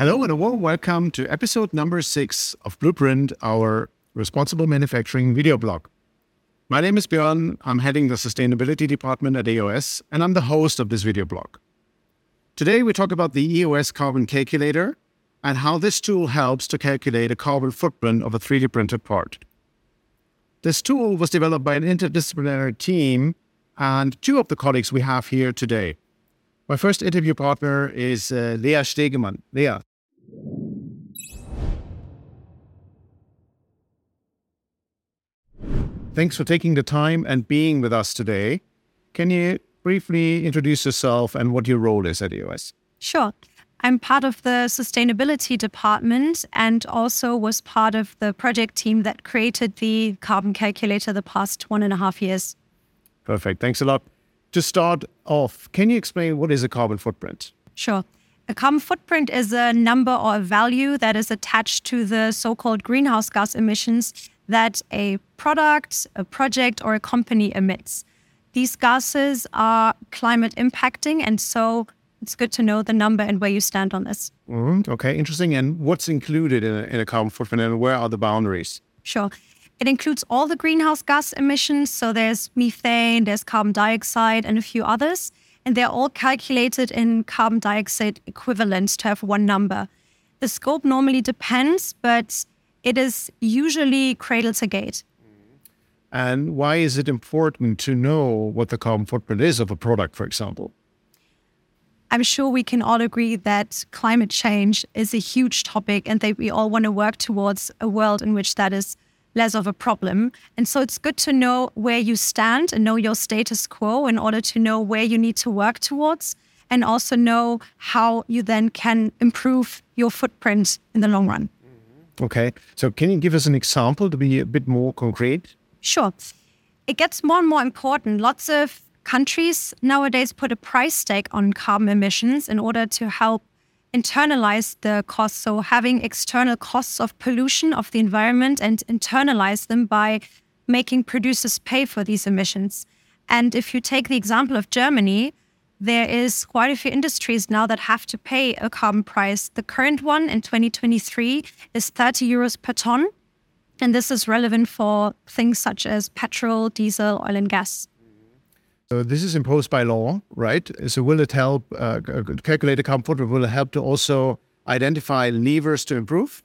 Hello and a warm welcome to episode number six of Blueprint, our responsible manufacturing video blog. My name is Björn. I'm heading the sustainability department at EOS, and I'm the host of this video blog. Today, we talk about the EOS Carbon Calculator and how this tool helps to calculate a carbon footprint of a 3D printed part. This tool was developed by an interdisciplinary team and two of the colleagues we have here today. My first interview partner is uh, Lea Stegemann. Thanks for taking the time and being with us today. Can you briefly introduce yourself and what your role is at EOS? Sure. I'm part of the sustainability department and also was part of the project team that created the carbon calculator the past one and a half years. Perfect. Thanks a lot. To start off, can you explain what is a carbon footprint? Sure. A carbon footprint is a number or a value that is attached to the so called greenhouse gas emissions that a product, a project, or a company emits. These gases are climate impacting, and so it's good to know the number and where you stand on this. Mm-hmm. Okay, interesting. And what's included in a, in a carbon footprint, and where are the boundaries? Sure. It includes all the greenhouse gas emissions. So there's methane, there's carbon dioxide, and a few others. And they're all calculated in carbon dioxide equivalent to have one number. The scope normally depends, but it is usually cradle to gate. And why is it important to know what the carbon footprint is of a product, for example? I'm sure we can all agree that climate change is a huge topic and that we all want to work towards a world in which that is less of a problem. And so it's good to know where you stand and know your status quo in order to know where you need to work towards and also know how you then can improve your footprint in the long run. Okay. So can you give us an example to be a bit more concrete? Sure. It gets more and more important. Lots of countries nowadays put a price tag on carbon emissions in order to help internalize the costs. So having external costs of pollution of the environment and internalize them by making producers pay for these emissions. And if you take the example of Germany, there is quite a few industries now that have to pay a carbon price. The current one in 2023 is 30 euros per ton. And this is relevant for things such as petrol, diesel, oil, and gas. So this is imposed by law, right? So will it help uh, calculate the carbon footprint? Will it help to also identify levers to improve?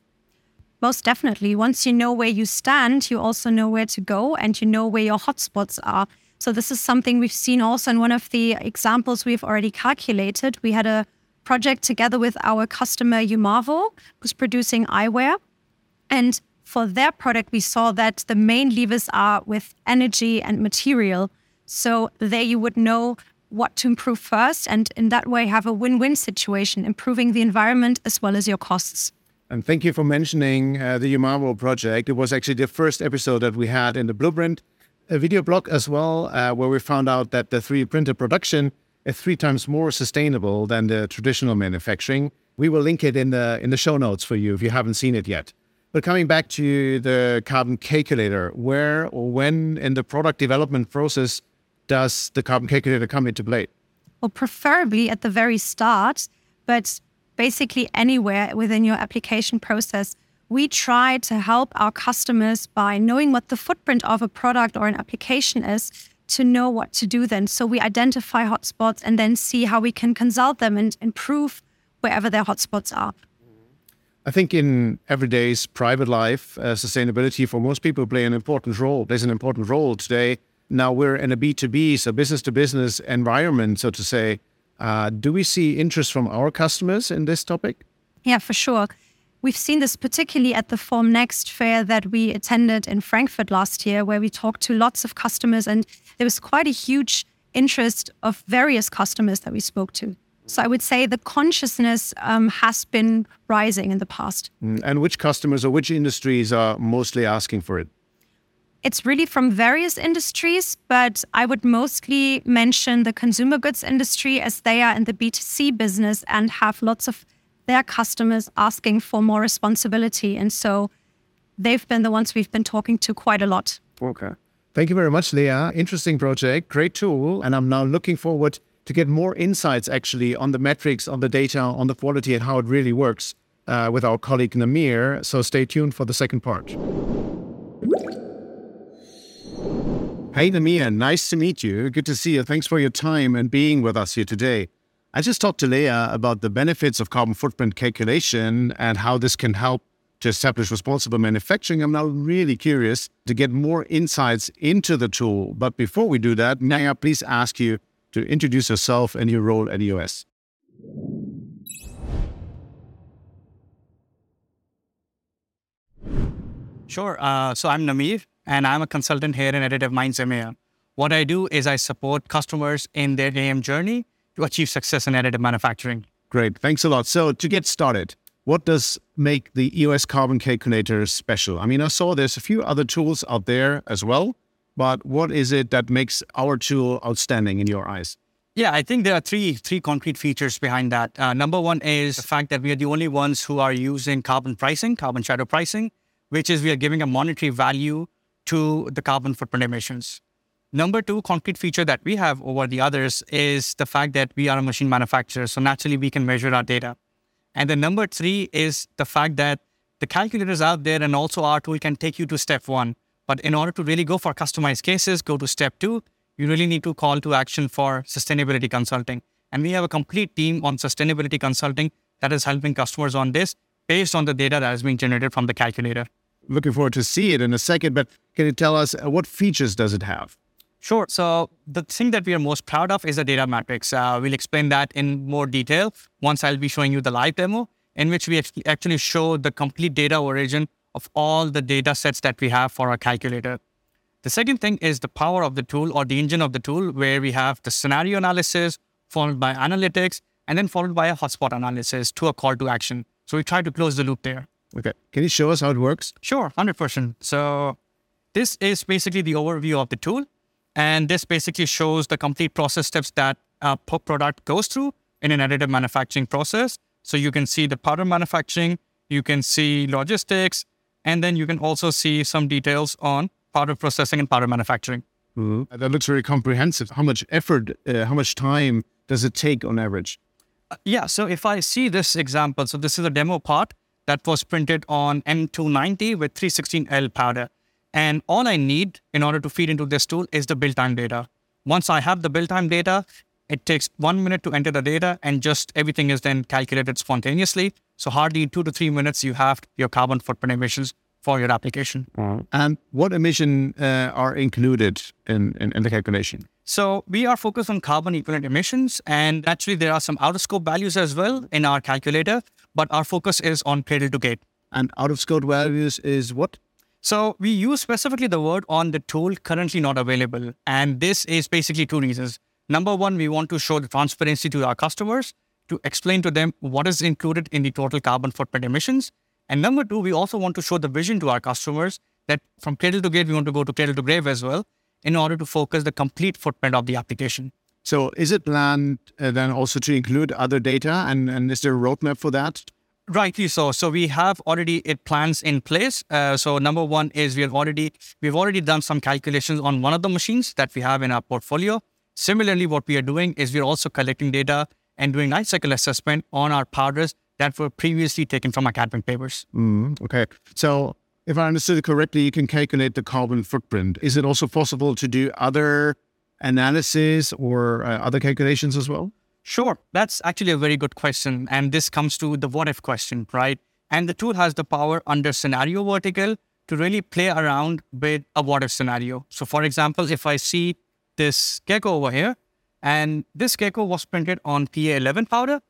Most definitely. Once you know where you stand, you also know where to go and you know where your hotspots are. So this is something we've seen also in one of the examples we've already calculated. We had a project together with our customer YOU MAWO, who's producing eyewear. And for their product, we saw that the main levers are with energy and material. So there you would know what to improve first, and in that way have a win-win situation, improving the environment as well as your costs. And thank you for mentioning uh, the YOU MAWO project. It was actually the first episode that we had in the Blueprint a video blog as well, uh, where we found out that the 3D printer production is three times more sustainable than the traditional manufacturing. We will link it in the in the show notes for you if you haven't seen it yet. But coming back to the carbon calculator, where or when in the product development process does the carbon calculator come into play? Well, preferably at the very start, but basically anywhere within your application process we try to help our customers by knowing what the footprint of a product or an application is to know what to do then. So we identify hotspots and then see how we can consult them and improve wherever their hotspots are. I think in everyday's private life, uh, sustainability for most people play an important role. Plays an important role today. Now we're in a B2B, so business to business environment, so to say. Uh, do we see interest from our customers in this topic? Yeah, for sure. We've seen this particularly at the Formnext fair that we attended in Frankfurt last year, where we talked to lots of customers, and there was quite a huge interest of various customers that we spoke to. So I would say the consciousness um, has been rising in the past. Mm, and which customers or which industries are mostly asking for it? It's really from various industries, but I would mostly mention the consumer goods industry as they are in the B2C business and have lots of their customers asking for more responsibility. And so they've been the ones we've been talking to quite a lot. Okay. Thank you very much, Lea. Interesting project, great tool. And I'm now looking forward to get more insights actually on the metrics, on the data, on the quality, and how it really works uh, with our colleague Nameer. So stay tuned for the second part. Hey, Nameer, nice to meet you. Good to see you. Thanks for your time and being with us here today. I just talked to Lea about the benefits of carbon footprint calculation and how this can help to establish responsible manufacturing. I'm now really curious to get more insights into the tool. But before we do that, may I please ask you to introduce yourself and your role at EOS? Sure. Uh, so I'm Nameer and I'm a consultant here in Additive Minds EMEA. What I do is I support customers in their AM journey to achieve success in additive manufacturing. Great. Thanks a lot. So, to get started, what does make the EOS Carbon Calculator special? I mean, I saw there's a few other tools out there as well, but what is it that makes our tool outstanding in your eyes? Yeah, I think there are three three concrete features behind that. Uh, number one is the fact that we are the only ones who are using carbon pricing, carbon shadow pricing, which is we are giving a monetary value to the carbon footprint emissions. Number two concrete feature that we have over the others is the fact that we are a machine manufacturer. So naturally, we can measure our data. And the number three is the fact that the calculators out there and also our tool can take you to step one. But in order to really go for customized cases, go to step two, you really need to call to action for sustainability consulting. And we have a complete team on sustainability consulting that is helping customers on this based on the data that is being generated from the calculator looking forward to see it in a second. But can you tell us uh, what features does it have? Sure. So the thing that we are most proud of is the data matrix. Uh, we'll explain that in more detail once I'll be showing you the live demo, in which we actually show the complete data origin of all the data sets that we have for our calculator. The second thing is the power of the tool or the engine of the tool, where we have the scenario analysis followed by analytics and then followed by a hotspot analysis to a call to action. So we try to close the loop there. Okay. Can you show us how it works? Sure, 100%. So this is basically the overview of the tool. And this basically shows the complete process steps that a product goes through in an additive manufacturing process. So you can see the powder manufacturing, you can see logistics, and then you can also see some details on powder processing and powder manufacturing. Mm-hmm. That looks very comprehensive. How much effort, uh, how much time does it take on average? Uh, yeah, so if I see this example, so this is a demo part that was printed on M290 with 316L powder. And all I need in order to feed into this tool is the build time data. Once I have the build time data, it takes one minute to enter the data and just everything is then calculated spontaneously. So hardly two to three minutes, you have your carbon footprint emissions for your application. And what emission uh, are included in, in, in, the calculation? So we are focused on carbon equivalent emissions, and actually there are some out of scope values as well in our calculator but our focus is on cradle to gate. And out of scope values is what? So we use specifically the word on the tool currently not available. And this is basically two reasons. Number one, we want to show the transparency to our customers to explain to them what is included in the total carbon footprint emissions. And number two, we also want to show the vision to our customers that from cradle to gate, we want to go to cradle to grave as well in order to focus the complete footprint of the application. So is it planned uh, then also to include other data and, and is there a roadmap for that? Rightly so. So we have already it plans in place. Uh, so number one is we have already we've already done some calculations on one of the machines that we have in our portfolio. Similarly, what we are doing is we're also collecting data and doing life cycle assessment on our powders that were previously taken from academic papers. Mm, okay. So if I understood correctly, you can calculate the carbon footprint. Is it also possible to do other analysis or uh, other calculations as well? Sure. That's actually a very good question. And this comes to the what if question, right? And the tool has the power under scenario vertical to really play around with a what if scenario. So, for example, if I see this gecko over here, and this gecko was printed on PA11 powder,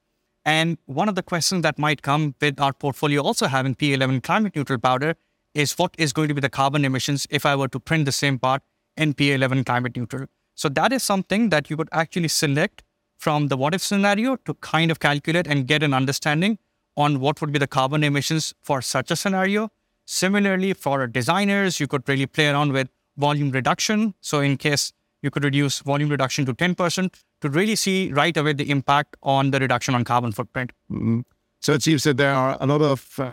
and one of the questions that might come with our portfolio also having PA11 climate neutral powder is what is going to be the carbon emissions if I were to print the same part in PA11 climate neutral. So that is something that you could actually select from the what if scenario to kind of calculate and get an understanding on what would be the carbon emissions for such a scenario. Similarly, for designers, you could really play around with volume reduction. So, in case you could reduce volume reduction to 10% to really see right away the impact on the reduction on carbon footprint. Mm-hmm. So, it seems that there are a lot of uh,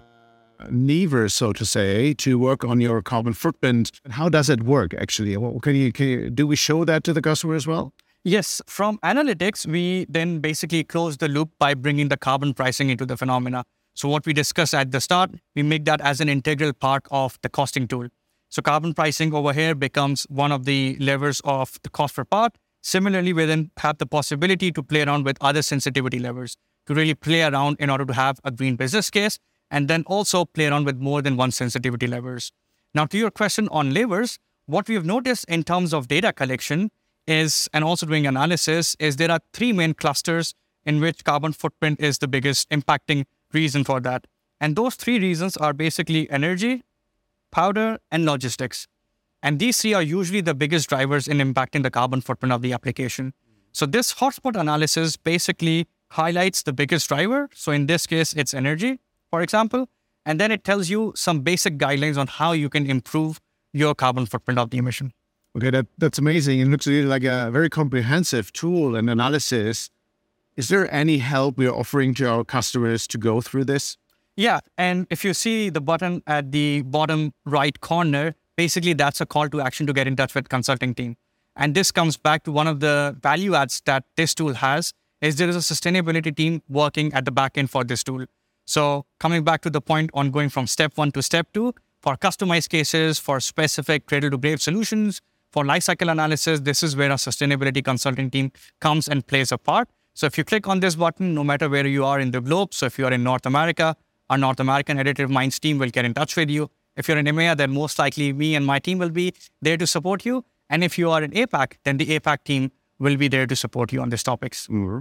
levers, so to say, to work on your carbon footprint. How does it work actually? Can you, can you, do we show that to the customer as well? Yes, from analytics, we then basically close the loop by bringing the carbon pricing into the phenomena. So, what we discussed at the start, we make that as an integral part of the costing tool. So, carbon pricing over here becomes one of the levers of the cost per part. Similarly, we then have the possibility to play around with other sensitivity levers to really play around in order to have a green business case and then also play around with more than one sensitivity levers. Now, to your question on levers, what we have noticed in terms of data collection is, and also doing analysis, is there are three main clusters in which carbon footprint is the biggest impacting reason for that. And those three reasons are basically energy, powder, and logistics. And these three are usually the biggest drivers in impacting the carbon footprint of the application. So this hotspot analysis basically highlights the biggest driver. So in this case, it's energy, for example. And then it tells you some basic guidelines on how you can improve your carbon footprint of the emission. Okay, that, that's amazing. It looks like a very comprehensive tool and analysis. Is there any help we're offering to our customers to go through this? Yeah. And if you see the button at the bottom right corner, basically that's a call to action to get in touch with consulting team. And this comes back to one of the value adds that this tool has is there is a sustainability team working at the back end for this tool. So coming back to the point on going from step one to step two, for customized cases, for specific cradle to grave solutions, for lifecycle analysis, this is where our sustainability consulting team comes and plays a part. So if you click on this button, no matter where you are in the globe, so if you are in North America, our North American Additive Minds team will get in touch with you. If you're in EMEA, then most likely me and my team will be there to support you. And if you are in APAC, then the APAC team will be there to support you on these topics. Mm-hmm.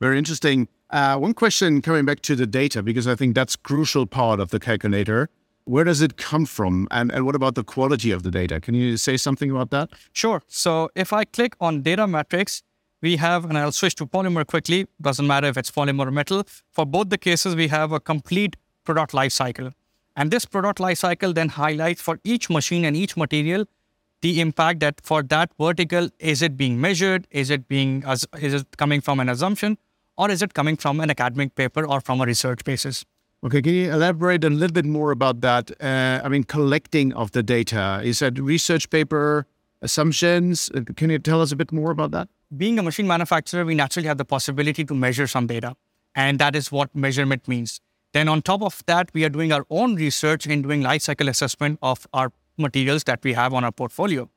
Very interesting. Uh, one question coming back to the data, because I think that's crucial part of the calculator where does it come from? And, and what about the quality of the data? Can you say something about that? Sure. So if I click on data metrics, we have, and I'll switch to polymer quickly, doesn't matter if it's polymer or metal. For both the cases, we have a complete product life cycle. And this product life cycle then highlights for each machine and each material the impact that for that vertical, is it being measured? Is it being, is it coming from an assumption? Or is it coming from an academic paper or from a research basis? Okay, can you elaborate a little bit more about that? Uh, I mean, collecting of the data. Is that research paper assumptions? Uh, can you tell us a bit more about that? Being a machine manufacturer, we naturally have the possibility to measure some data, and that is what measurement means. Then, on top of that, we are doing our own research in doing life cycle assessment of our materials that we have on our portfolio.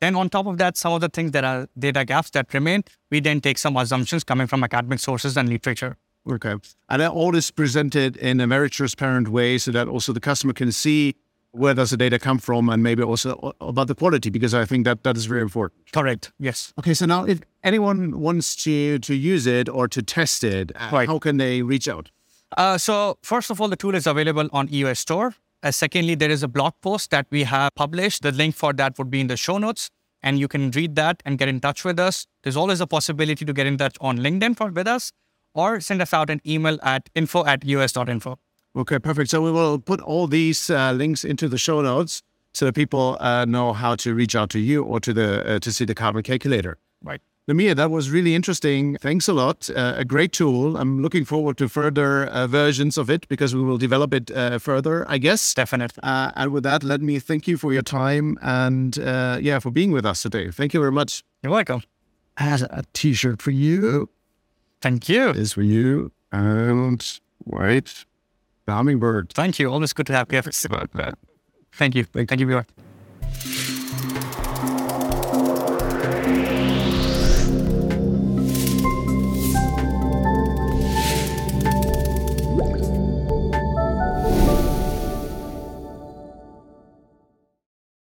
Then, on top of that, some of the things that are data gaps that remain, we then take some assumptions coming from academic sources and literature. Okay. And all is presented in a very transparent way so that also the customer can see where does the data come from and maybe also about the quality because I think that that is very important. Correct. Yes. Okay. So now if anyone wants to to use it or to test it, uh, right. how can they reach out? Uh, so first of all, the tool is available on EOS Store. Uh, secondly, there is a blog post that we have published. The link for that would be in the show notes and you can read that and get in touch with us. There's always a possibility to get in touch on LinkedIn for with us or send us out an email at info at eos.info. Okay, perfect. So we will put all these uh, links into the show notes so that people uh, know how to reach out to you or to the uh, to see the carbon calculator. Right. Lamia, that was really interesting. Thanks a lot. Uh, a great tool. I'm looking forward to further uh, versions of it because we will develop it uh, further, I guess. Definitely. and with that, let me thank you for your time and yeah, for being with us today. Thank you very much. You're welcome. Has a T-shirt for you. Thank you. Is for you. And wait, the hummingbird. Thank you. Always good to have gifts. About that. Thank you. Thank, Thank you, Björn.